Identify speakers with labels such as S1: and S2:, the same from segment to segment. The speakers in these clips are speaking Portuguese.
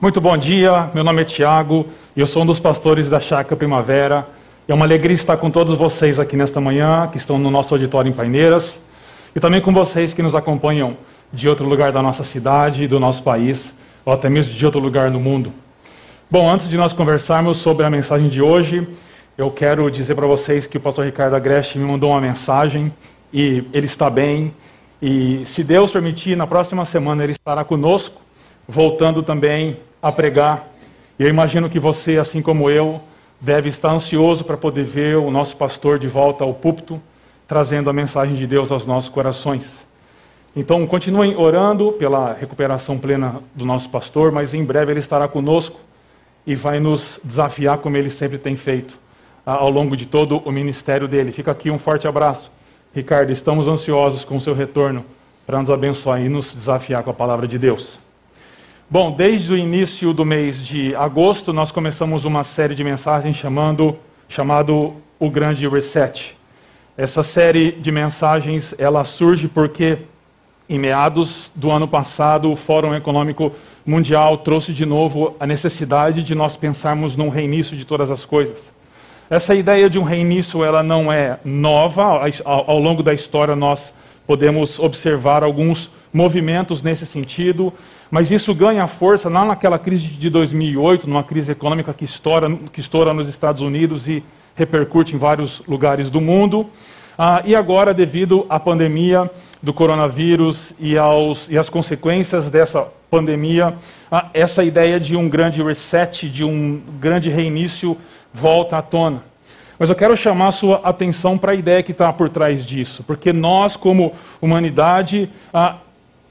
S1: Muito bom dia, meu nome é Tiago e eu sou um dos pastores da Chácara Primavera. É uma alegria estar com todos vocês aqui nesta manhã, que estão no nosso auditório em Paineiras, e também com vocês que nos acompanham de outro lugar da nossa cidade, do nosso país, ou até mesmo de outro lugar no mundo. Bom, antes de nós conversarmos sobre a mensagem de hoje, eu quero dizer para vocês que o pastor Ricardo Agreste me mandou uma mensagem e ele está bem. E se Deus permitir, na próxima semana ele estará conosco, voltando também a pregar. E eu imagino que você, assim como eu, deve estar ansioso para poder ver o nosso pastor de volta ao púlpito, trazendo a mensagem de Deus aos nossos corações. Então, continuem orando pela recuperação plena do nosso pastor, mas em breve ele estará conosco e vai nos desafiar como ele sempre tem feito ao longo de todo o ministério dele. Fica aqui um forte abraço. Ricardo, estamos ansiosos com o seu retorno para nos abençoar e nos desafiar com a palavra de Deus. Bom, desde o início do mês de agosto, nós começamos uma série de mensagens chamando, chamado O Grande Reset. Essa série de mensagens, ela surge porque em meados do ano passado, o Fórum Econômico Mundial trouxe de novo a necessidade de nós pensarmos num reinício de todas as coisas. Essa ideia de um reinício ela não é nova, ao, longo da história nós podemos observar alguns movimentos nesse sentido, mas isso ganha força lá naquela crise de 2008, numa crise econômica que estoura, que estoura nos Estados Unidos e repercute em vários lugares do mundo. Ah, e agora, devido à pandemia, do coronavírus e, aos, e as consequências dessa pandemia, essa ideia de um grande reset, de um grande reinício, volta à tona. Mas eu quero chamar a sua atenção para a ideia que está por trás disso, porque nós, como humanidade, ah,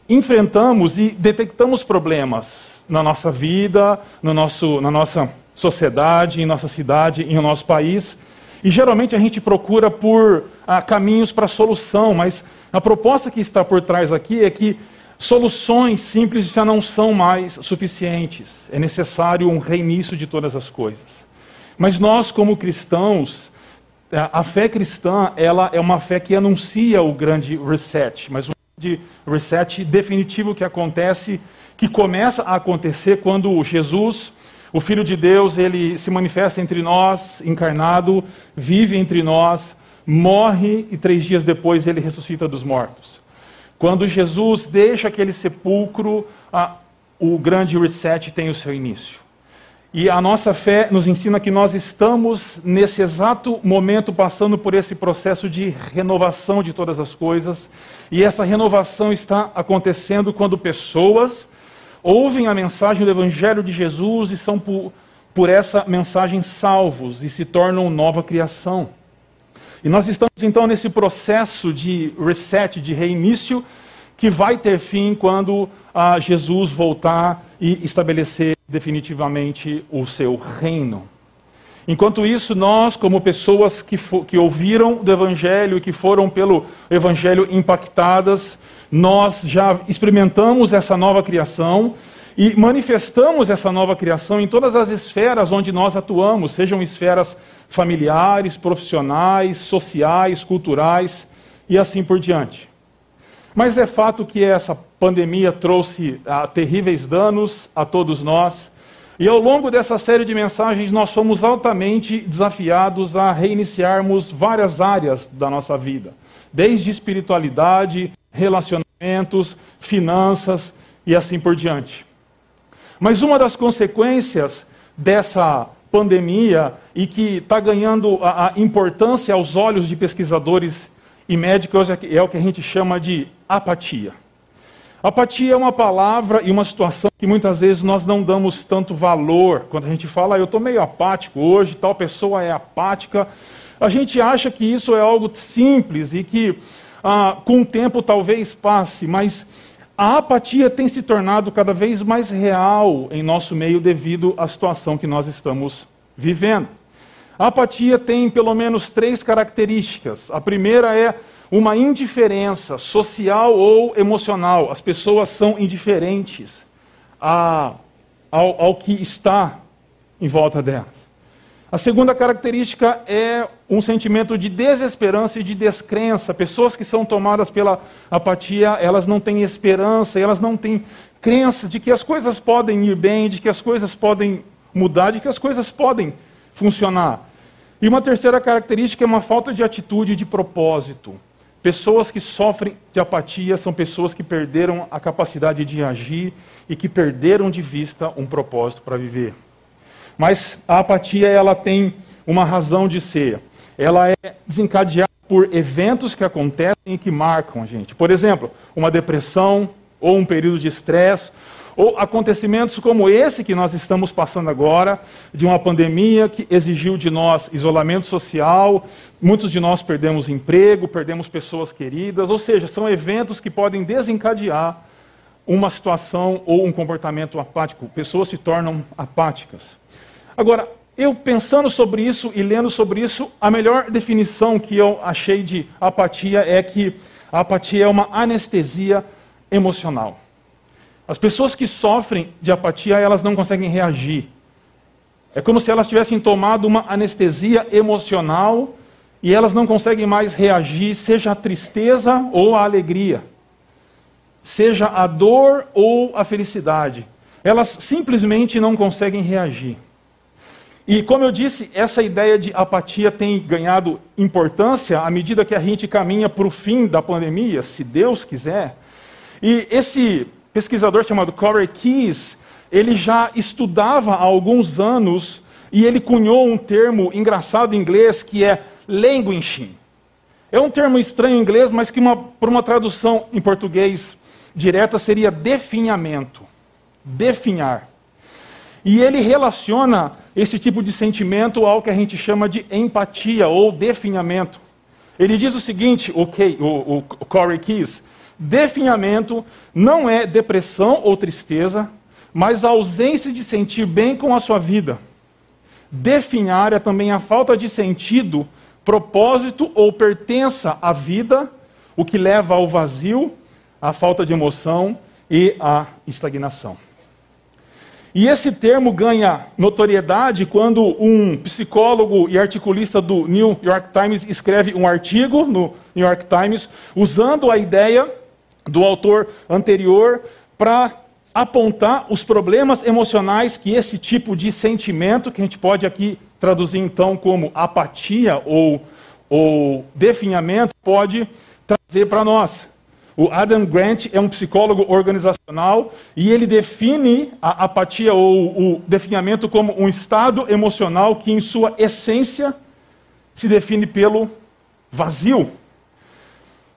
S1: enfrentamos e detectamos problemas na nossa vida, no nosso, na nossa sociedade, em nossa cidade, em nosso país. E geralmente a gente procura por ah, caminhos para solução, mas a proposta que está por trás aqui é que soluções simples já não são mais suficientes. É necessário um reinício de todas as coisas. Mas nós, como cristãos, a fé cristã ela é uma fé que anuncia o grande reset, mas grande reset definitivo que acontece, que começa a acontecer quando Jesus, o Filho de Deus, ele se manifesta entre nós, encarnado, vive entre nós, morre e três dias depois ele ressuscita dos mortos. Quando Jesus deixa aquele sepulcro, a, o grande reset tem o seu início. E a nossa fé nos ensina que nós estamos, nesse exato momento, passando por esse processo de renovação de todas as coisas. E essa renovação está acontecendo quando pessoas ouvem a mensagem do Evangelho de Jesus e são, por, por essa mensagem, salvos e se tornam nova criação. E nós estamos então nesse processo de reset, de reinício, que vai ter fim quando ah, Jesus voltar e estabelecer definitivamente o seu reino. Enquanto isso, nós, como pessoas que, que ouviram do Evangelho e que foram pelo Evangelho impactadas, nós já experimentamos essa nova criação e manifestamos essa nova criação em todas as esferas onde nós atuamos, sejam esferas familiares, profissionais, sociais, culturais e assim por diante. Mas é fato que essa pandemia trouxe ah, terríveis danos a todos nós. E ao longo dessa série de mensagens, nós fomos altamente desafiados a reiniciarmos várias áreas da nossa vida, desde espiritualidade, relacionamentos, finanças e assim por diante. Mas uma das consequências dessa pandemia e que está ganhando a, a, importância aos olhos de pesquisadores e médicos é, é o que a gente chama de apatia. Apatia é uma palavra e uma situação que muitas vezes nós não damos tanto valor. Quando a gente fala, ah, eu estou meio apático hoje, tal pessoa é apática, a gente acha que isso é algo simples e que ah, com o tempo talvez passe, mas a apatia tem se tornado cada vez mais real em nosso meio devido à situação que nós estamos vivendo. A apatia tem pelo menos três características. A primeira é uma indiferença social ou emocional. As pessoas são indiferentes a, ao, ao que está em volta delas. A segunda característica é um sentimento de desesperança e de descrença. Pessoas que são tomadas pela apatia, elas não têm esperança, elas não têm crença de que as coisas podem ir bem, de que as coisas podem mudar, de que as coisas podem funcionar. E uma terceira característica é uma falta de atitude e de propósito. Pessoas que sofrem de apatia são pessoas que perderam a capacidade de agir e que perderam de vista um propósito para viver. Mas a apatia ela tem uma razão de ser. Ela é desencadeada por eventos que acontecem e que marcam a gente. Por exemplo, uma depressão ou um período de estresse ou acontecimentos como esse que nós estamos passando agora, de uma pandemia que exigiu de nós isolamento social, muitos de nós perdemos emprego, perdemos pessoas queridas, ou seja, são eventos que podem desencadear uma situação ou um comportamento apático. Pessoas se tornam apáticas. Agora, eu pensando sobre isso e lendo sobre isso, a melhor definição que eu achei de apatia é que a apatia é uma anestesia emocional. As pessoas que sofrem de apatia, elas não conseguem reagir. É como se elas tivessem tomado uma anestesia emocional e elas não conseguem mais reagir, seja a tristeza ou a alegria, seja a dor ou a felicidade. Elas simplesmente não conseguem reagir. E como eu disse, essa ideia de apatia tem ganhado importância à medida que a gente caminha para o fim da pandemia, se Deus quiser. E esse pesquisador chamado Corey Keyes, ele já estudava há alguns anos e ele cunhou um termo engraçado em inglês que é languishing. É um termo estranho em inglês, mas que uma, por uma tradução em português direta seria definhamento. Definhar. E ele relaciona esse tipo de sentimento ao que a gente chama de empatia ou definhamento. Ele diz o seguinte, okay, o, o Corey Keyes, Definhamento não é depressão ou tristeza, mas a ausência de sentir bem com a sua vida. Definhar é também a falta de sentido, propósito ou pertença à vida, o que leva ao vazio, à falta de emoção e à estagnação. E esse termo ganha notoriedade quando um psicólogo e articulista do New York Times escreve um artigo no New York Times usando a ideia do autor anterior para apontar os problemas emocionais que esse tipo de sentimento, que a gente pode aqui traduzir então como apatia ou, ou definhamento, pode trazer para nós. O Adam Grant é um psicólogo organizacional e ele define a apatia ou o definhamento como um estado emocional que, em sua essência, se define pelo vazio.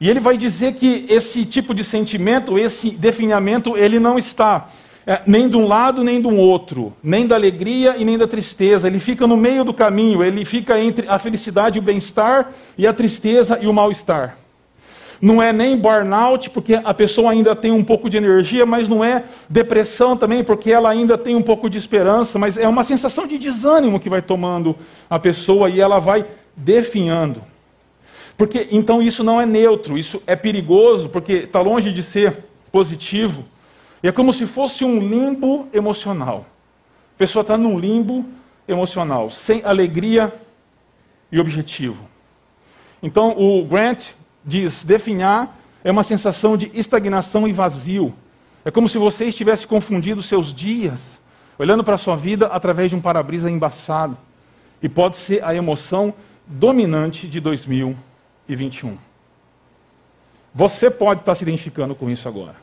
S1: E ele vai dizer que esse tipo de sentimento, esse definhamento, ele não está é, nem de um lado nem do outro, nem da alegria e nem da tristeza. Ele fica no meio do caminho, ele fica entre a felicidade e o bem-estar e a tristeza e o mal-estar. Não é nem burnout, porque a pessoa ainda tem um pouco de energia, mas não é depressão também, porque ela ainda tem um pouco de esperança, mas é uma sensação de desânimo que vai tomando a pessoa e ela vai definhando. Porque então isso não é neutro, isso é perigoso, porque está longe de ser positivo. E é como se fosse um limbo emocional. A pessoa está num limbo emocional, sem alegria e objetivo. Então o Grant diz: definhar é uma sensação de estagnação e vazio. É como se você estivesse confundindo seus dias, olhando para a sua vida através de um para-brisa embaçado. E pode ser a emoção dominante de 2000 e 21. Você pode estar se identificando com isso agora.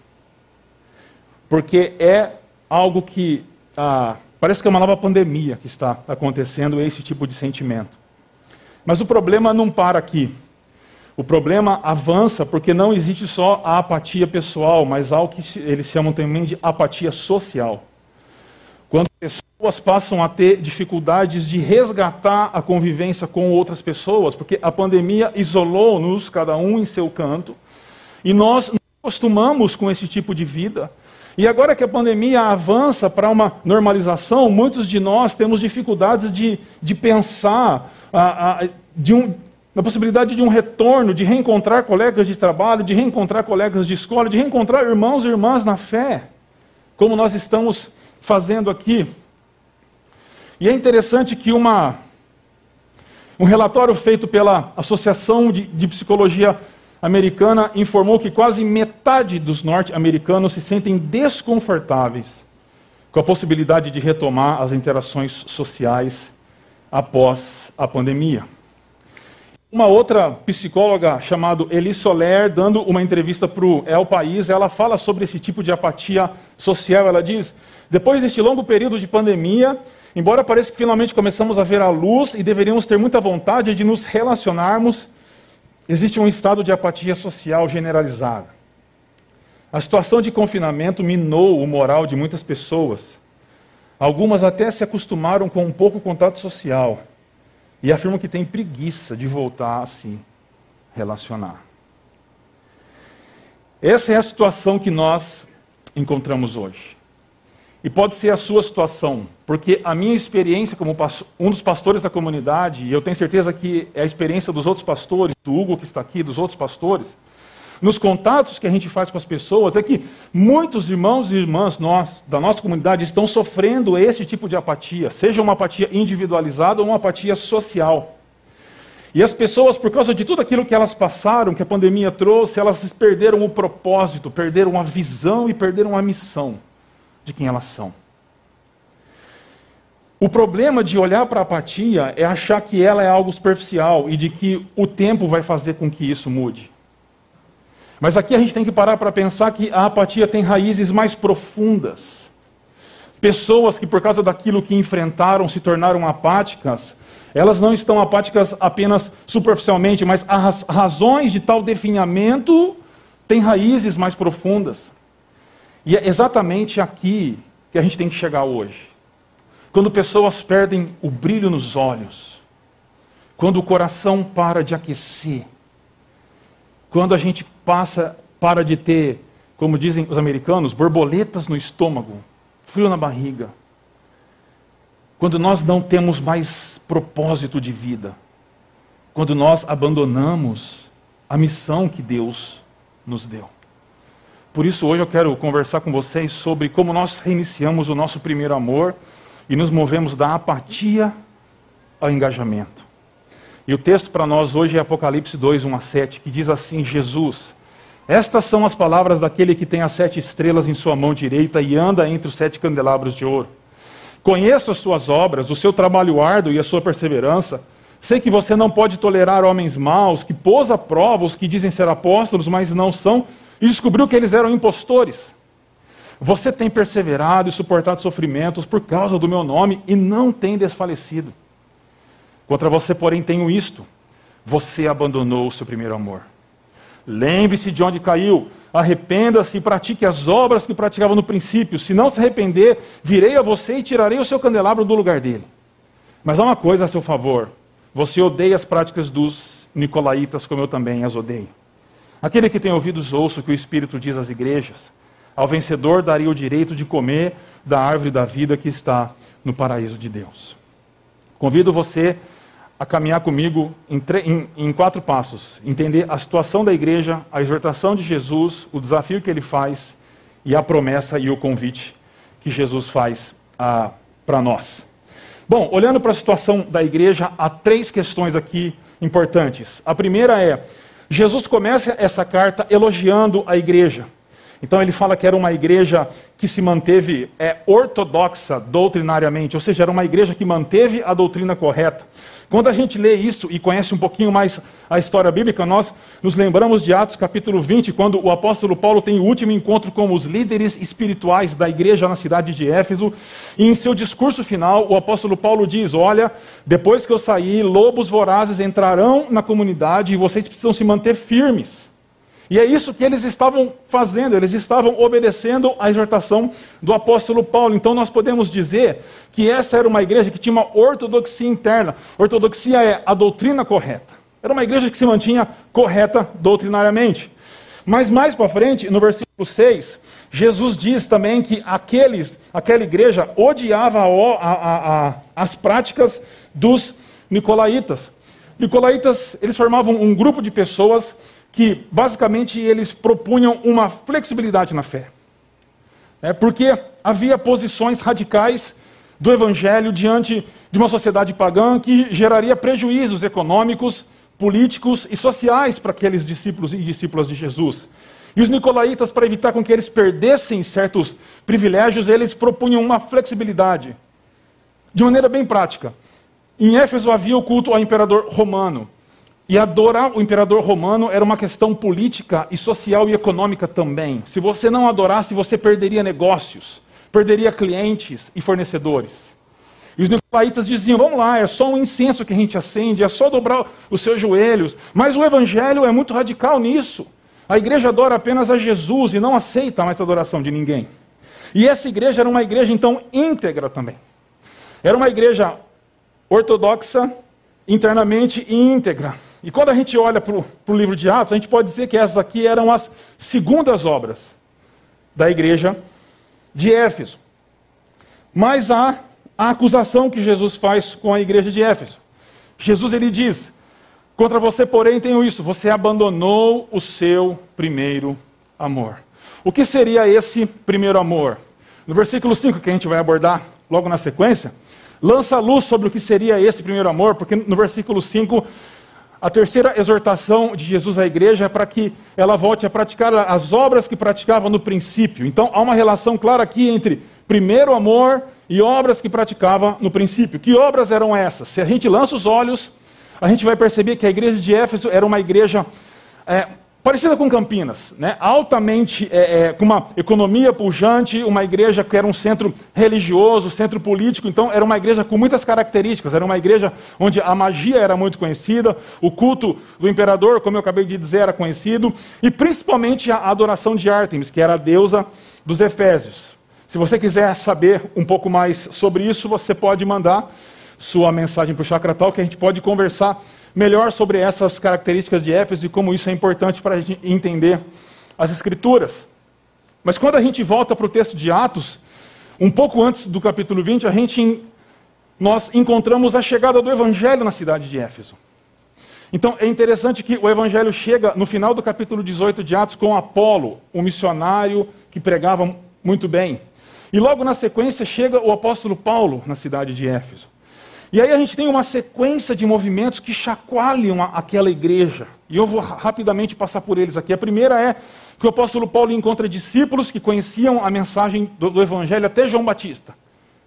S1: Porque é algo que ah, parece que é uma nova pandemia que está acontecendo, esse tipo de sentimento. Mas o problema não para aqui. O problema avança porque não existe só a apatia pessoal, mas algo que eles chamam também de apatia social. Quando pessoas passam a ter dificuldades de resgatar a convivência com outras pessoas, porque a pandemia isolou-nos, cada um em seu canto, e nós não acostumamos com esse tipo de vida. E agora que a pandemia avança para uma normalização, muitos de nós temos dificuldades de, de pensar a, a, de um, na possibilidade de um retorno, de reencontrar colegas de trabalho, de reencontrar colegas de escola, de reencontrar irmãos e irmãs na fé, como nós estamos fazendo aqui. E é interessante que uma Um relatório feito pela Associação de, de Psicologia Americana informou que quase metade dos norte-americanos se sentem desconfortáveis com a possibilidade de retomar as interações sociais após a pandemia. Uma outra psicóloga chamada Eli Soler, dando uma entrevista para o El País, ela fala sobre esse tipo de apatia social. Ela diz: depois deste longo período de pandemia, embora pareça que finalmente começamos a ver a luz e deveríamos ter muita vontade de nos relacionarmos, existe um estado de apatia social generalizada. A situação de confinamento minou o moral de muitas pessoas. Algumas até se acostumaram com um pouco contato social e afirmam que têm preguiça de voltar a se relacionar. Essa é a situação que nós encontramos hoje. E pode ser a sua situação, porque a minha experiência como um dos pastores da comunidade, e eu tenho certeza que é a experiência dos outros pastores, do Hugo que está aqui, dos outros pastores, nos contatos que a gente faz com as pessoas, é que muitos irmãos e irmãs nós, da nossa comunidade estão sofrendo esse tipo de apatia, seja uma apatia individualizada ou uma apatia social. E as pessoas, por causa de tudo aquilo que elas passaram, que a pandemia trouxe, elas perderam o propósito, perderam a visão e perderam a missão de quem elas são. O problema de olhar para a apatia é achar que ela é algo superficial e de que o tempo vai fazer com que isso mude. Mas aqui a gente tem que parar para pensar que a apatia tem raízes mais profundas. Pessoas que, por causa daquilo que enfrentaram, se tornaram apáticas, elas não estão apáticas apenas superficialmente, mas as razões de tal definhamento têm raízes mais profundas. E é exatamente aqui que a gente tem que chegar hoje. Quando pessoas perdem o brilho nos olhos, quando o coração para de aquecer, quando a gente passa, para de ter, como dizem os americanos, borboletas no estômago, frio na barriga. Quando nós não temos mais propósito de vida. Quando nós abandonamos a missão que Deus nos deu. Por isso, hoje eu quero conversar com vocês sobre como nós reiniciamos o nosso primeiro amor e nos movemos da apatia ao engajamento. E o texto para nós hoje é Apocalipse 2, 1 a 7, que diz assim: Jesus, estas são as palavras daquele que tem as sete estrelas em sua mão direita e anda entre os sete candelabros de ouro. Conheço as suas obras, o seu trabalho árduo e a sua perseverança. Sei que você não pode tolerar homens maus, que pôs à prova os que dizem ser apóstolos, mas não são, e descobriu que eles eram impostores. Você tem perseverado e suportado sofrimentos por causa do meu nome e não tem desfalecido. Contra você, porém, tenho isto: você abandonou o seu primeiro amor. Lembre-se de onde caiu, arrependa-se e pratique as obras que praticava no princípio. Se não se arrepender, virei a você e tirarei o seu candelabro do lugar dele. Mas há uma coisa a seu favor: você odeia as práticas dos nicolaítas, como eu também as odeio. Aquele que tem ouvidos, ouça o que o Espírito diz às igrejas. Ao vencedor daria o direito de comer da árvore da vida que está no paraíso de Deus. Convido você a caminhar comigo em, em, em, quatro passos: entender a situação da igreja, a exortação de Jesus, o desafio que ele faz e a promessa e o convite que Jesus faz para nós. Bom, olhando para a situação da igreja, há três questões aqui importantes. A primeira é: Jesus começa essa carta elogiando a igreja. Então ele fala que era uma igreja que se manteve é, ortodoxa doutrinariamente, ou seja, era uma igreja que manteve a doutrina correta. Quando a gente lê isso e conhece um pouquinho mais a história bíblica, nós nos lembramos de Atos capítulo 20, quando o apóstolo Paulo tem o último encontro com os líderes espirituais da igreja na cidade de Éfeso, e em seu discurso final, o apóstolo Paulo diz: Olha, depois que eu sair, lobos vorazes entrarão na comunidade e vocês precisam se manter firmes. E é isso que eles estavam fazendo, eles estavam obedecendo à exortação do apóstolo Paulo. Então nós podemos dizer que essa era uma igreja que tinha uma ortodoxia interna. Ortodoxia é a doutrina correta. Era uma igreja que se mantinha correta doutrinariamente. Mas mais para frente, no versículo 6, Jesus diz também que aqueles, aquela igreja odiava a, a, a, as práticas dos nicolaítas. Nicolaítas, eles formavam um grupo de pessoas que basicamente eles propunham uma flexibilidade na fé. É, porque havia posições radicais do evangelho diante de uma sociedade pagã que geraria prejuízos econômicos, políticos e sociais para aqueles discípulos e discípulas de Jesus. E os nicolaítas, para evitar com que eles perdessem certos privilégios, eles propunham uma flexibilidade. De maneira bem prática. Em Éfeso havia o culto ao imperador romano. E adorar o imperador romano era uma questão política e social e econômica também. Se você não adorasse, você perderia negócios, perderia clientes e fornecedores. E os nicolaítas diziam: vamos lá, é só um incenso que a gente acende, é só dobrar os seus joelhos. Mas o evangelho é muito radical nisso. A igreja adora apenas a Jesus e não aceita mais a adoração de ninguém. E essa igreja era uma igreja, então, íntegra também. Era uma igreja ortodoxa, internamente e íntegra. E quando a gente olha para o livro de Atos, a gente pode dizer que essas aqui eram as segundas obras da igreja de Éfeso. Mas há a acusação que Jesus faz com a igreja de Éfeso. Jesus ele diz: Contra você, porém, tenho isso: você abandonou o seu primeiro amor. O que seria esse primeiro amor? No versículo 5, que a gente vai abordar logo na sequência, lança luz sobre o que seria esse primeiro amor, porque no versículo 5 a terceira exortação de Jesus à igreja é para que ela volte a praticar as obras que praticava no princípio. Então há uma relação clara aqui entre primeiro amor e obras que praticava no princípio. Que obras eram essas? Se a gente lança os olhos, a gente vai perceber que a igreja de Éfeso era uma igreja é, Parecida com Campinas, né? altamente, é, é, com uma economia pujante, uma igreja que era um centro religioso, centro político, então era uma igreja com muitas características, era uma igreja onde a magia era muito conhecida, o culto do imperador, como eu acabei de dizer, era conhecido, e principalmente a adoração de Ártemis, que era a deusa dos Efésios. Se você quiser saber um pouco mais sobre isso, você pode mandar sua mensagem para o Chakra Tal, que a gente pode conversar melhor sobre essas características de Éfeso e como isso é importante para a gente entender as Escrituras. Mas quando a gente volta para o texto de Atos, um pouco antes do capítulo 20, a gente, nós encontramos a chegada do Evangelho na cidade de Éfeso. Então é interessante que o Evangelho chega no final do capítulo 18 de Atos com Apolo, um missionário que pregava muito bem. E logo na sequência chega o apóstolo Paulo na cidade de Éfeso. E aí a gente tem uma sequência de movimentos que chacoalham aquela igreja. E eu vou rapidamente passar por eles aqui. A primeira é que o apóstolo Paulo encontra discípulos que conheciam a mensagem do, do Evangelho até João Batista,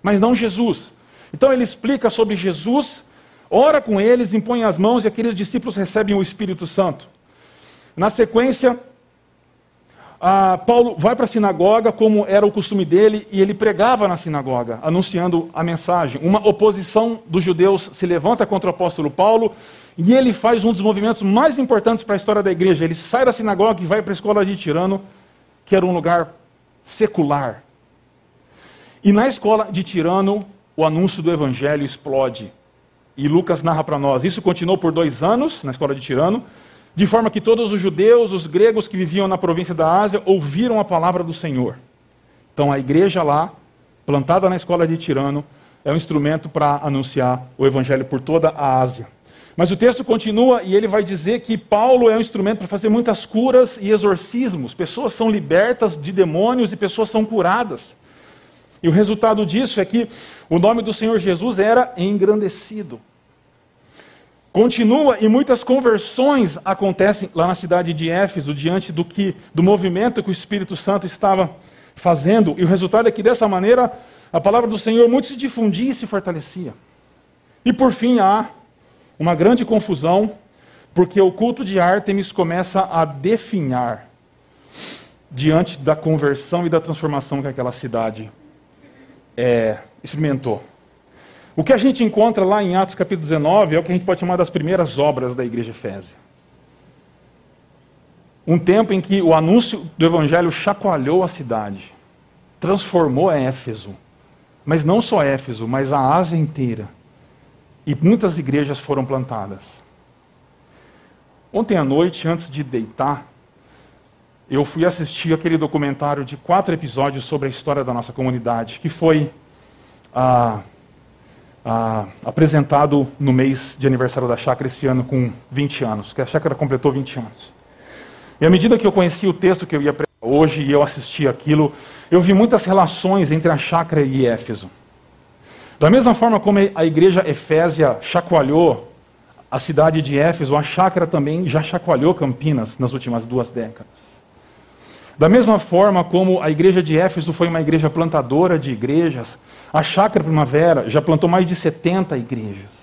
S1: mas não Jesus. Então ele explica sobre Jesus, ora com eles, impõe as mãos e aqueles discípulos recebem o Espírito Santo. Na sequência, ah, Paulo vai para a sinagoga, como era o costume dele, e ele pregava na sinagoga, anunciando a mensagem. Uma oposição dos judeus se levanta contra o apóstolo Paulo, e ele faz um dos movimentos mais importantes para a história da igreja. Ele sai da sinagoga e vai para a escola de Tirano, que era um lugar secular. E na escola de Tirano, o anúncio do evangelho explode. E Lucas narra para nós. Isso continuou por dois anos na escola de Tirano de forma que todos os judeus, os gregos que viviam na província da Ásia, ouviram a palavra do Senhor. Então a igreja lá, plantada na escola de Tirano, é um instrumento para anunciar o evangelho por toda a Ásia. Mas o texto continua e ele vai dizer que Paulo é um instrumento para fazer muitas curas e exorcismos. Pessoas são libertas de demônios e pessoas são curadas. E o resultado disso é que o nome do Senhor Jesus era engrandecido. Continua e muitas conversões acontecem lá na cidade de Éfeso diante do que do movimento que o Espírito Santo estava fazendo, e o resultado é que dessa maneira a palavra do Senhor muito se difundia e se fortalecia. E por fim há uma grande confusão, porque o culto de Ártemis começa a definhar diante da conversão e da transformação que aquela cidade é, experimentou. O que a gente encontra lá em Atos capítulo 19 é o que a gente pode chamar das primeiras obras da igreja Efésia. Um tempo em que o anúncio do evangelho chacoalhou a cidade, transformou Éfeso, mas não só Éfeso, mas a Ásia inteira. E muitas igrejas foram plantadas. Ontem à noite, antes de deitar, eu fui assistir aquele documentário de quatro episódios sobre a história da nossa comunidade, que foi a ah, apresentado no mês de aniversário da chácara esse ano com 20 anos, que a chácara completou 20 anos. E à medida que eu conhecia o texto que eu ia pregar hoje e eu assisti aquilo, eu vi muitas relações entre a chácara e Éfeso. Da mesma forma como a igreja Efésia chacoalhou a cidade de Éfeso, a chácara também já chacoalhou Campinas nas últimas duas décadas. Da mesma forma como a igreja de Éfeso foi uma igreja plantadora de igrejas, a chácara Primavera já plantou mais de 70 igrejas.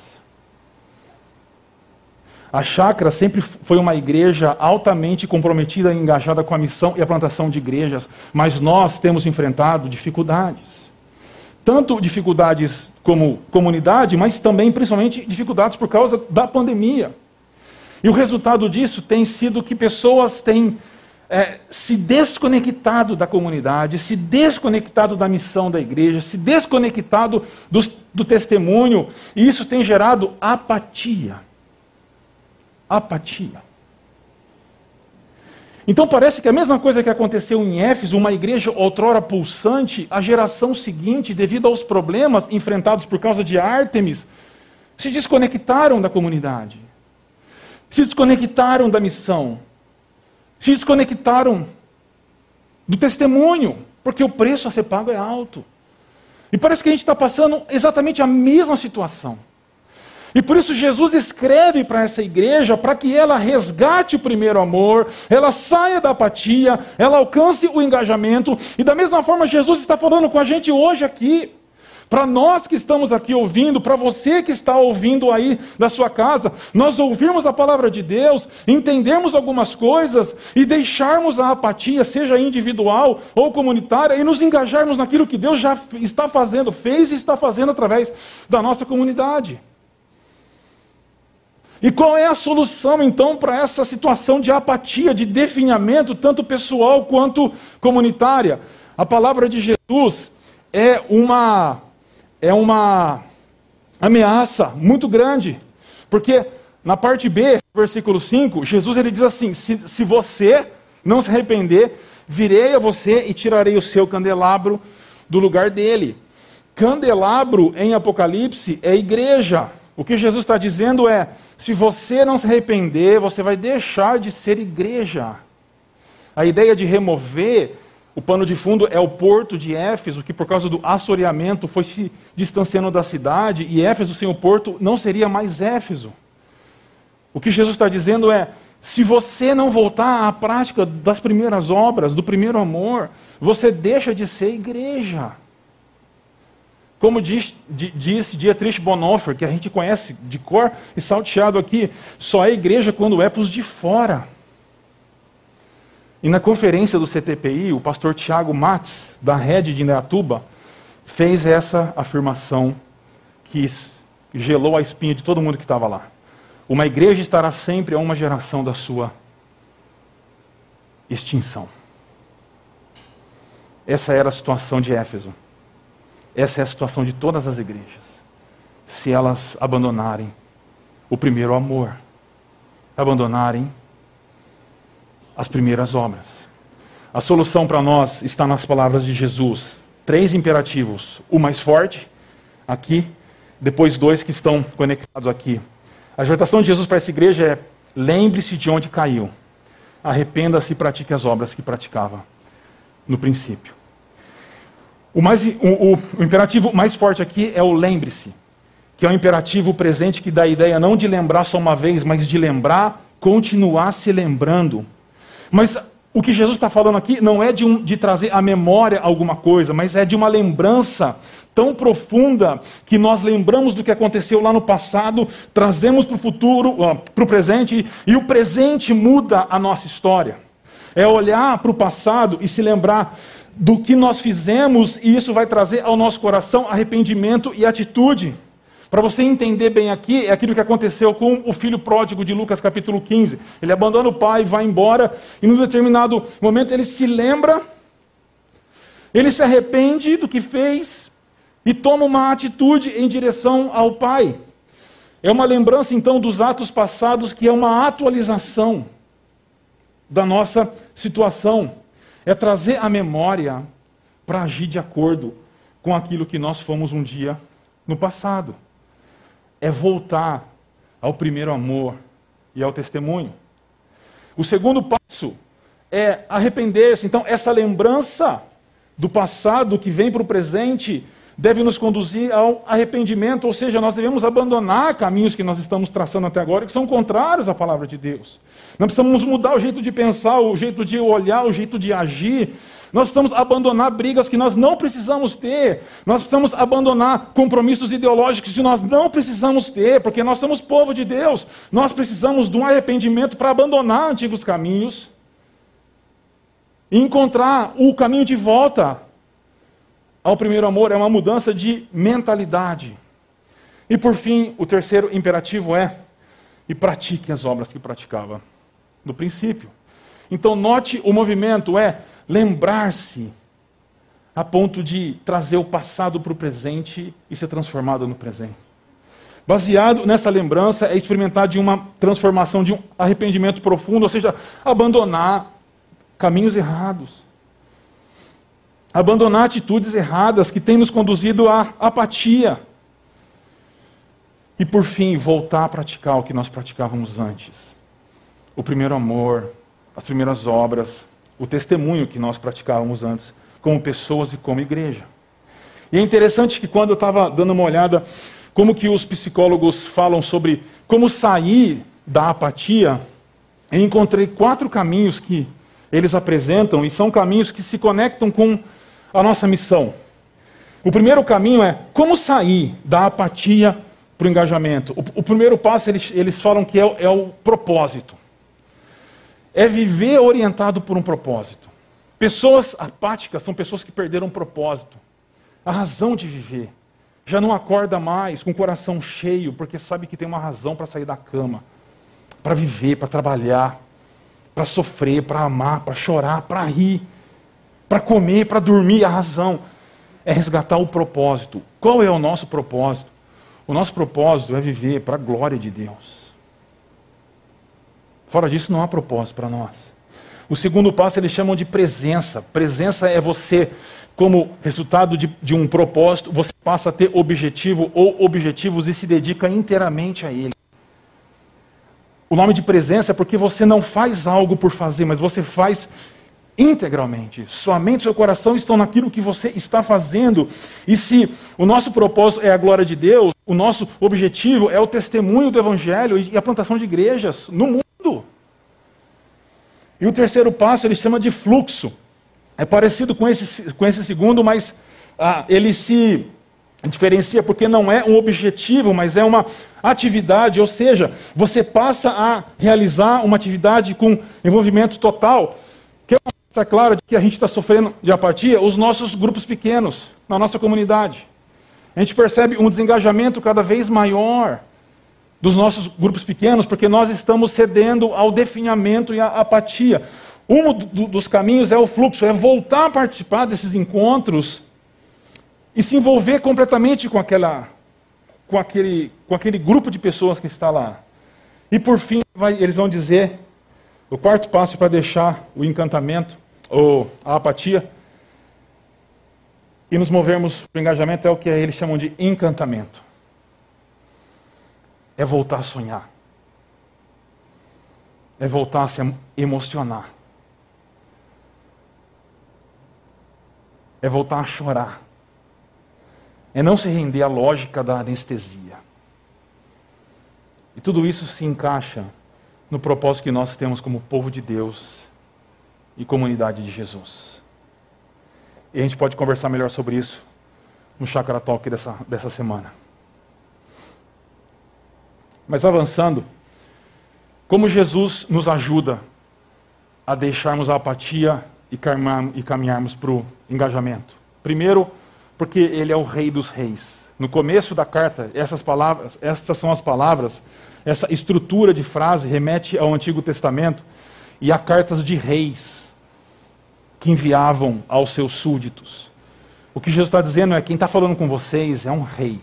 S1: A chácara sempre foi uma igreja altamente comprometida e engajada com a missão e a plantação de igrejas, mas nós temos enfrentado dificuldades. Tanto dificuldades como comunidade, mas também, principalmente, dificuldades por causa da pandemia. E o resultado disso tem sido que pessoas têm é, se desconectado da comunidade, se desconectado da missão da igreja, se desconectado do, do testemunho, e isso tem gerado apatia apatia. Então parece que a mesma coisa que aconteceu em Éfeso, uma igreja outrora pulsante, a geração seguinte, devido aos problemas enfrentados por causa de Ártemis, se desconectaram da comunidade, se desconectaram da missão, se desconectaram do testemunho, porque o preço a ser pago é alto. E parece que a gente está passando exatamente a mesma situação. E por isso Jesus escreve para essa igreja para que ela resgate o primeiro amor, ela saia da apatia, ela alcance o engajamento. E da mesma forma, Jesus está falando com a gente hoje aqui. Para nós que estamos aqui ouvindo, para você que está ouvindo aí da sua casa, nós ouvirmos a palavra de Deus, entendermos algumas coisas e deixarmos a apatia, seja individual ou comunitária, e nos engajarmos naquilo que Deus já está fazendo, fez e está fazendo através da nossa comunidade. E qual é a solução então para essa situação de apatia, de definhamento, tanto pessoal quanto comunitária? A palavra de Jesus é uma é uma ameaça muito grande, porque na parte B, versículo 5, Jesus ele diz assim: se, se você não se arrepender, virei a você e tirarei o seu candelabro do lugar dele. Candelabro em Apocalipse é igreja. O que Jesus está dizendo é: se você não se arrepender, você vai deixar de ser igreja. A ideia de remover o pano de fundo é o porto de Éfeso, que por causa do assoreamento foi se distanciando da cidade, e Éfeso sem o porto não seria mais Éfeso. O que Jesus está dizendo é: se você não voltar à prática das primeiras obras, do primeiro amor, você deixa de ser igreja. Como diz, diz Dietrich Bonhoeffer, que a gente conhece de cor e salteado aqui, só é igreja quando é para os de fora. E na conferência do CTPI, o pastor Tiago Matz, da rede de Indaiatuba, fez essa afirmação que gelou a espinha de todo mundo que estava lá. Uma igreja estará sempre a uma geração da sua extinção. Essa era a situação de Éfeso. Essa é a situação de todas as igrejas. Se elas abandonarem o primeiro amor, abandonarem as primeiras obras. A solução para nós está nas palavras de Jesus. Três imperativos. O mais forte, aqui, depois dois que estão conectados aqui. A exortação de Jesus para essa igreja é: lembre-se de onde caiu, arrependa-se e pratique as obras que praticava no princípio. O, mais, o, o, o imperativo mais forte aqui é o lembre-se, que é o imperativo presente que dá a ideia não de lembrar só uma vez, mas de lembrar, continuar se lembrando. Mas o que Jesus está falando aqui não é de, um, de trazer à memória alguma coisa, mas é de uma lembrança tão profunda que nós lembramos do que aconteceu lá no passado, trazemos para o futuro, para o presente, e o presente muda a nossa história. É olhar para o passado e se lembrar do que nós fizemos, e isso vai trazer ao nosso coração arrependimento e atitude. Para você entender bem aqui, é aquilo que aconteceu com o filho pródigo de Lucas capítulo 15. Ele abandona o pai, vai embora, e num determinado momento ele se lembra, ele se arrepende do que fez e toma uma atitude em direção ao pai. É uma lembrança então dos atos passados que é uma atualização da nossa situação é trazer a memória para agir de acordo com aquilo que nós fomos um dia no passado. É voltar ao primeiro amor e ao testemunho. O segundo passo é arrepender-se. Então, essa lembrança do passado que vem para o presente deve nos conduzir ao arrependimento, ou seja, nós devemos abandonar caminhos que nós estamos traçando até agora, que são contrários à palavra de Deus. Nós precisamos mudar o jeito de pensar, o jeito de olhar, o jeito de agir. Nós precisamos abandonar brigas que nós não precisamos ter. Nós precisamos abandonar compromissos ideológicos que nós não precisamos ter, porque nós somos povo de Deus. Nós precisamos de um arrependimento para abandonar antigos caminhos e encontrar o caminho de volta ao primeiro amor é uma mudança de mentalidade. E por fim, o terceiro imperativo é: e pratique as obras que praticava no princípio. Então, note o movimento é lembrar-se a ponto de trazer o passado para o presente e ser transformado no presente. Baseado nessa lembrança é experimentar de uma transformação, de um arrependimento profundo, ou seja, abandonar caminhos errados abandonar atitudes erradas que têm nos conduzido à apatia. E por fim, voltar a praticar o que nós praticávamos antes. O primeiro amor, as primeiras obras, o testemunho que nós praticávamos antes, como pessoas e como igreja. E é interessante que quando eu estava dando uma olhada como que os psicólogos falam sobre como sair da apatia, eu encontrei quatro caminhos que eles apresentam e são caminhos que se conectam com a nossa missão. O primeiro caminho é como sair da apatia para o engajamento. O, o, primeiro passo, eles, eles falam que é, é o propósito. É viver orientado por um propósito. Pessoas apáticas são pessoas que perderam o propósito, a razão de viver. Já não acorda mais com o coração cheio, porque sabe que tem uma razão para sair da cama, para viver, para trabalhar, para sofrer, para amar, para chorar, para rir para comer, para dormir, a razão é resgatar o propósito. Qual é o nosso propósito? O nosso propósito é viver para a glória de Deus. Fora disso, não há propósito para nós. O segundo passo eles chamam de presença. Presença é você, como resultado de, de um propósito, você passa a ter objetivo ou objetivos e se dedica inteiramente a ele. O nome de presença é porque você não faz algo por fazer, mas você faz integralmente. Sua mente e seu coração estão naquilo que você está fazendo. E se o nosso propósito é a glória de Deus, o nosso objetivo é o testemunho do Evangelho e a plantação de igrejas no mundo. E o terceiro passo ele chama de fluxo. É parecido com esse, com esse segundo, mas ah, ele se diferencia porque não é um objetivo, mas é uma atividade, ou seja, você passa a realizar uma atividade com envolvimento total, que é uma claro de que a gente está sofrendo de apatia? Os nossos grupos pequenos, na nossa comunidade. A gente percebe um desengajamento cada vez maior dos nossos grupos pequenos, porque nós estamos cedendo ao definhamento e à apatia. Um dos caminhos é o fluxo, é voltar a participar desses encontros e se envolver completamente com, aquela, com, aquele, com aquele grupo de pessoas que está lá. E por fim, vai, eles vão dizer o quarto passo para deixar o encantamento ou a apatia e nos movermos para o engajamento é o que eles chamam de encantamento. É voltar a sonhar. É voltar a se emocionar. É voltar a chorar. É não se render à lógica da anestesia. E tudo isso se encaixa no propósito que nós temos como povo de Deus e comunidade de Jesus. E a gente pode conversar melhor sobre isso no Chakra Talk dessa, dessa semana. Mas avançando, como Jesus nos ajuda a deixarmos a apatia e, caminharmos para o engajamento? Primeiro, porque Ele é o Rei dos Reis. No começo da carta, essas palavras, essas são as palavras essa estrutura de frase remete ao Antigo Testamento e a cartas de reis que enviavam aos seus súditos. O que Jesus está dizendo é: quem está falando com vocês é um rei.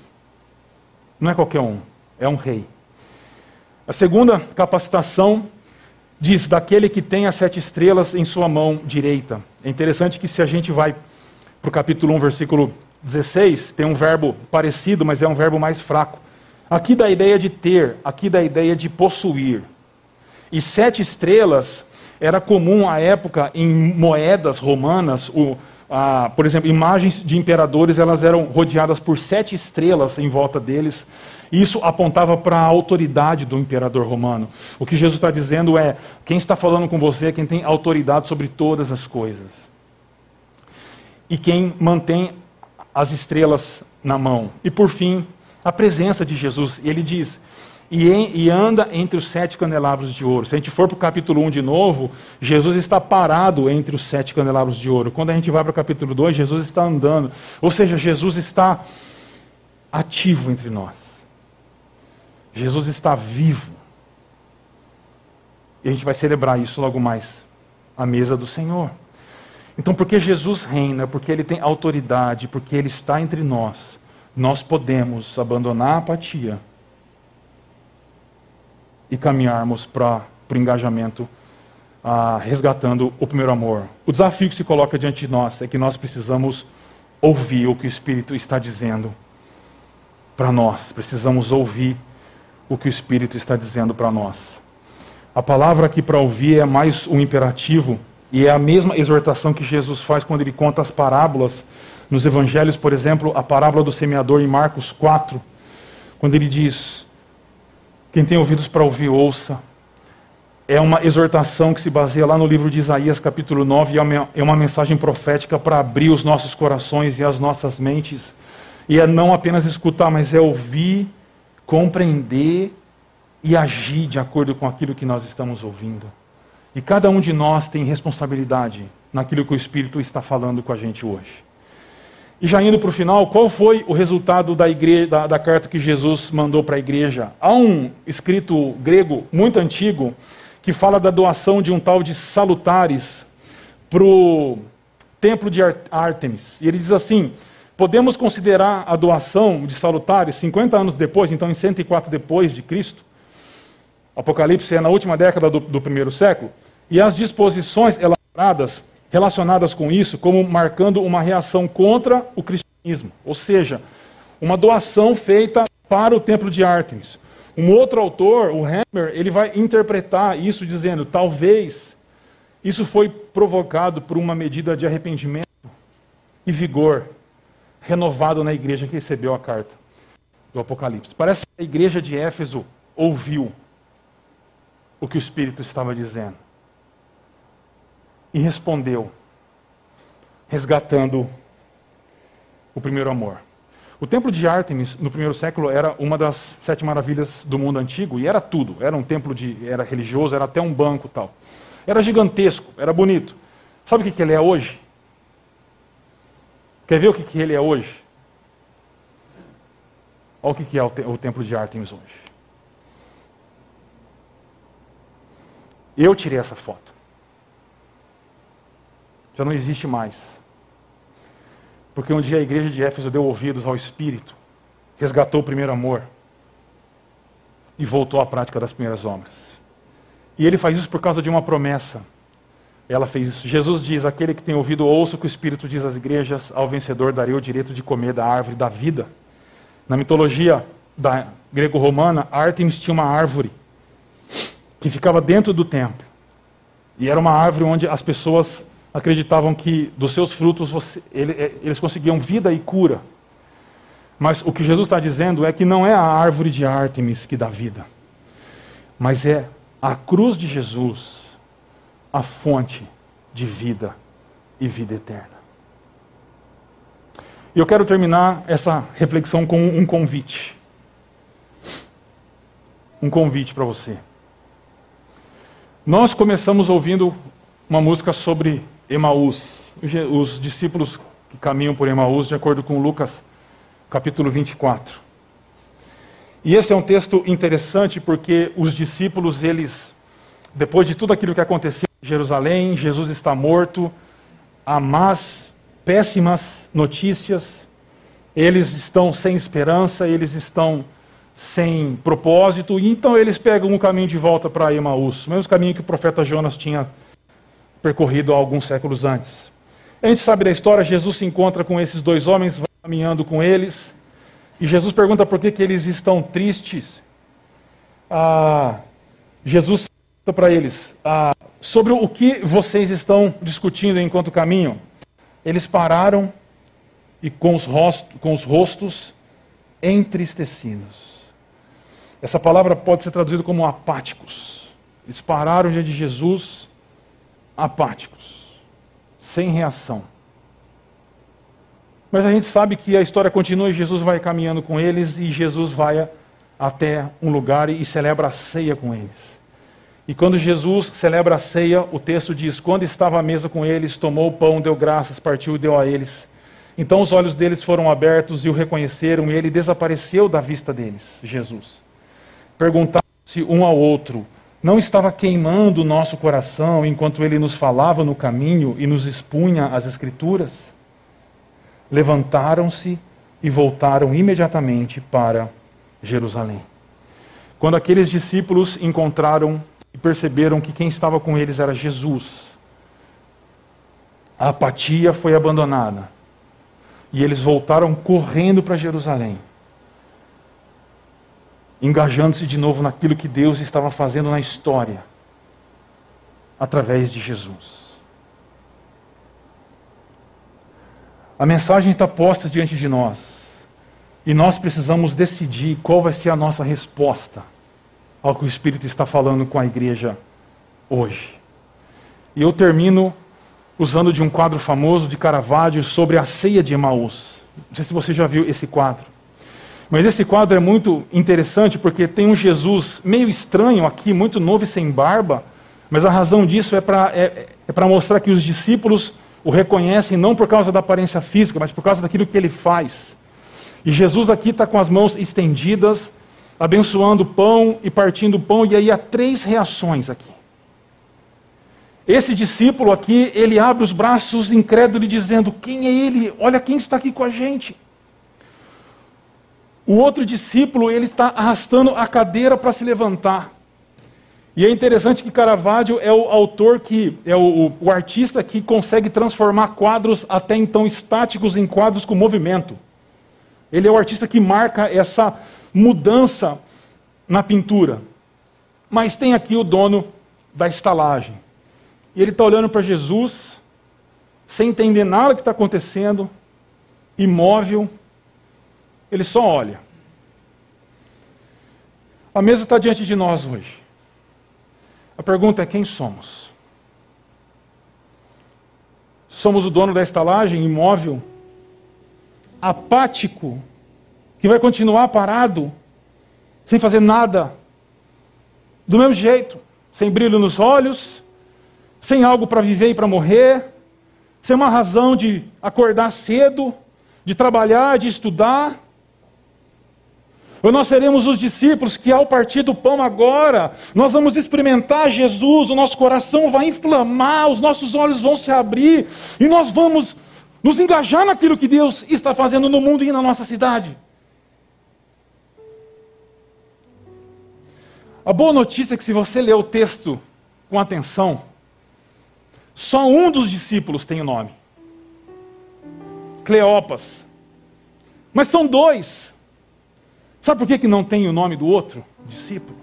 S1: Não é qualquer um, é um rei. A segunda capacitação diz: daquele que tem as sete estrelas em sua mão direita. É interessante que se a gente vai para o capítulo 1, versículo 16, tem um verbo parecido, mas é um verbo mais fraco. Aqui dá a ideia de ter, aqui dá a ideia de possuir. E sete estrelas era comum à época em moedas romanas, o, ah, por exemplo, imagens de imperadores, elas eram rodeadas por sete estrelas em volta deles. Isso apontava para a autoridade do imperador romano. O que Jesus está dizendo é: quem está falando com você é quem tem autoridade sobre todas as coisas. E quem mantém as estrelas na mão. E por fim, a presença de Jesus. Ele diz: e, em, e, anda entre os sete candelabros de ouro. Se a gente for para o capítulo 1 de novo, Jesus está parado entre os sete candelabros de ouro. Quando a gente vai para o capítulo 2, Jesus está andando. Ou seja, Jesus está ativo entre nós. Jesus está vivo. E a gente vai celebrar isso logo mais à mesa do Senhor. Então, porque Jesus reina, porque ele tem autoridade, porque ele está entre nós, nós podemos abandonar a apatia e caminharmos para o engajamento, ah, resgatando o primeiro amor. O desafio que se coloca diante de nós é que nós precisamos ouvir o que o Espírito está dizendo para nós. Precisamos ouvir o que o Espírito está dizendo para nós. A palavra aqui para ouvir é mais um imperativo e é a mesma exortação que Jesus faz quando ele conta as parábolas nos evangelhos, por exemplo, a parábola do semeador em Marcos 4, quando ele diz: quem tem ouvidos para ouvir, ouça. É uma exortação que se baseia lá no livro de Isaías, capítulo 9, e é, é uma mensagem profética para abrir os nossos corações e as nossas mentes. E é não apenas escutar, mas é ouvir, compreender e agir de acordo com aquilo que nós estamos ouvindo. E cada um de nós tem responsabilidade naquilo que o Espírito está falando com a gente hoje. E já indo para o final, qual foi o resultado da, igreja, da, da carta que Jesus mandou para a igreja? Há um escrito grego muito antigo que fala da doação de um tal de salutares para o templo de Ártemis. E ele diz assim: podemos considerar a doação de salutares 50 anos depois, então em 104 depois de Cristo. Apocalipse é na última década do, do primeiro século. E as disposições elaboradas relacionadas com isso como marcando uma reação contra o cristianismo, ou seja, uma doação feita para o templo de Ártemis. Um outro autor, o Hammer, ele vai interpretar isso dizendo: talvez isso foi provocado por uma medida de arrependimento e vigor renovado na igreja que recebeu a carta do Apocalipse. Parece que a igreja de Éfeso ouviu o que o Espírito estava dizendo e respondeu, resgatando o primeiro amor. O templo de Ártemis, no primeiro século, era uma das sete maravilhas do mundo antigo, e era tudo. Era um templo de. era religioso, era até um banco tal. Era gigantesco, era bonito. Sabe o que, que ele é hoje? Quer ver o que, que ele é hoje? Olha o que, que é o, te o templo de Ártemis hoje. Eu tirei essa foto já não existe mais. Porque um dia a igreja de Éfeso deu ouvidos ao Espírito, resgatou o primeiro amor e voltou à prática das primeiras obras. E ele faz isso por causa de uma promessa. Ela fez isso. Jesus diz: Aquele que tem ouvido, ouça o que o Espírito diz às igrejas, ao vencedor darei o direito de comer da árvore da vida. Na mitologia da grego-romana, Artemis tinha uma árvore que ficava dentro do templo. E era uma árvore onde as pessoas acreditavam que dos seus frutos você, ele, é, eles conseguiam vida e cura. Mas o que Jesus está dizendo é que não é a árvore de Ártemis que dá vida, mas é a cruz de Jesus, a fonte de vida e vida eterna. E eu quero terminar essa reflexão com um convite. Um convite para você. Nós começamos ouvindo uma música sobre Emaús, os discípulos que caminham por Emaús, de acordo com Lucas, capítulo 24. E esse é um texto interessante porque os discípulos, eles, depois de tudo aquilo que aconteceu em Jerusalém, Jesus está morto, há más, péssimas notícias, eles estão sem esperança, eles estão sem propósito, e então eles pegam um caminho de volta para Emaús, o mesmo caminho que o profeta Jonas tinha percorrido há alguns séculos antes. A gente sabe da história, Jesus se encontra com esses dois homens, vai caminhando com eles, e Jesus pergunta por que, que eles estão tristes. Ah, Jesus pergunta para eles ah, sobre o que vocês estão discutindo enquanto caminham. Eles pararam e com os, rostos, com os rostos entristecidos. Essa palavra pode ser traduzida como apáticos. Eles pararam diante de Jesus apáticos, sem reação. Mas a gente sabe que a história continua e Jesus vai caminhando com eles e Jesus vai até um lugar e celebra a ceia com eles. E quando Jesus celebra a ceia, o texto diz: Quando estava à mesa com eles, tomou o pão, deu graças, partiu e deu a eles. Então os olhos deles foram abertos e o reconheceram, e ele desapareceu da vista deles, Jesus. Perguntaram-se um ao outro: Não estava queimando o nosso coração enquanto ele nos falava no caminho e nos expunha as Escrituras? Levantaram-se e voltaram imediatamente para Jerusalém. Quando aqueles discípulos encontraram e perceberam que quem estava com eles era Jesus. A apatia foi abandonada. E eles voltaram correndo para Jerusalém, engajando-se de novo naquilo que Deus estava fazendo na história, através de Jesus. A mensagem está posta diante de nós, e nós precisamos decidir qual vai ser a nossa resposta ao que o Espírito está falando com a igreja hoje. E eu termino usando de um quadro famoso de Caravaggio sobre a ceia de Emaús. Não sei se você já viu esse quadro. Mas esse quadro é muito interessante porque tem um Jesus meio estranho aqui, muito novo e sem barba. Mas a razão disso é para é, é mostrar que os discípulos o reconhecem não por causa da aparência física, mas por causa daquilo que ele faz. E Jesus aqui está com as mãos estendidas, abençoando o pão e partindo o pão, e aí há três reações aqui. Esse discípulo aqui, ele abre os braços incrédulo dizendo: Quem é ele? Olha quem está aqui com a gente. O outro discípulo, ele está arrastando a cadeira para se levantar. E é interessante que Caravaggio é o autor que, é o, o, artista que consegue transformar quadros até então estáticos em quadros com movimento. Ele é o artista que marca essa mudança na pintura. Mas tem aqui o dono da estalagem. E ele está olhando para Jesus, sem entender nada que está acontecendo, imóvel. Ele só olha. A mesa está diante de nós hoje. A pergunta é: quem somos? Somos o dono da estalagem, imóvel, apático, que vai continuar parado, sem fazer nada, do mesmo jeito, sem brilho nos olhos, sem algo para viver e para morrer, sem uma razão de acordar cedo, de trabalhar, de estudar. Ou nós seremos os discípulos que, ao partir do pão agora, nós vamos experimentar Jesus, o nosso coração vai inflamar, os nossos olhos vão se abrir, e nós vamos nos engajar naquilo que Deus está fazendo no mundo e na nossa cidade. A boa notícia é que, se você ler o texto com atenção, só um dos discípulos tem o nome: Cleopas. Mas são dois. Sabe por que, que não tem o nome do outro discípulo?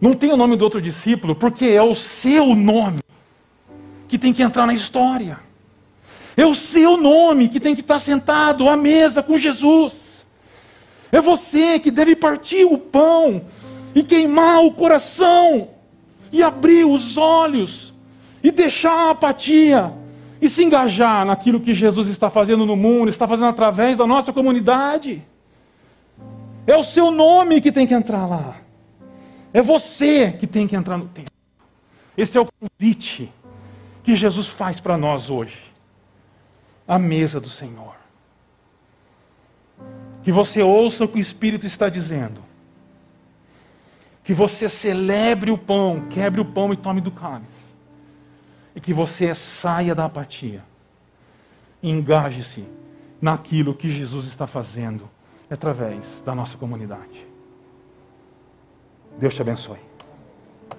S1: Não tem o nome do outro discípulo porque é o seu nome que tem que entrar na história. É o seu nome que tem que estar sentado à mesa com Jesus. É você que deve partir o pão e queimar o coração e abrir os olhos e deixar a apatia e se engajar naquilo que Jesus está fazendo no mundo, está fazendo através da nossa comunidade. É o seu nome que tem que entrar lá. É você que tem que entrar no templo. Esse é o convite que Jesus faz para nós hoje. A mesa do Senhor que você ouça o que o Espírito está dizendo. Que você celebre o pão, quebre o pão e tome do cálice. E que você saia da apatia. Engaje-se naquilo que Jesus está fazendo através da nossa comunidade. Deus te abençoe.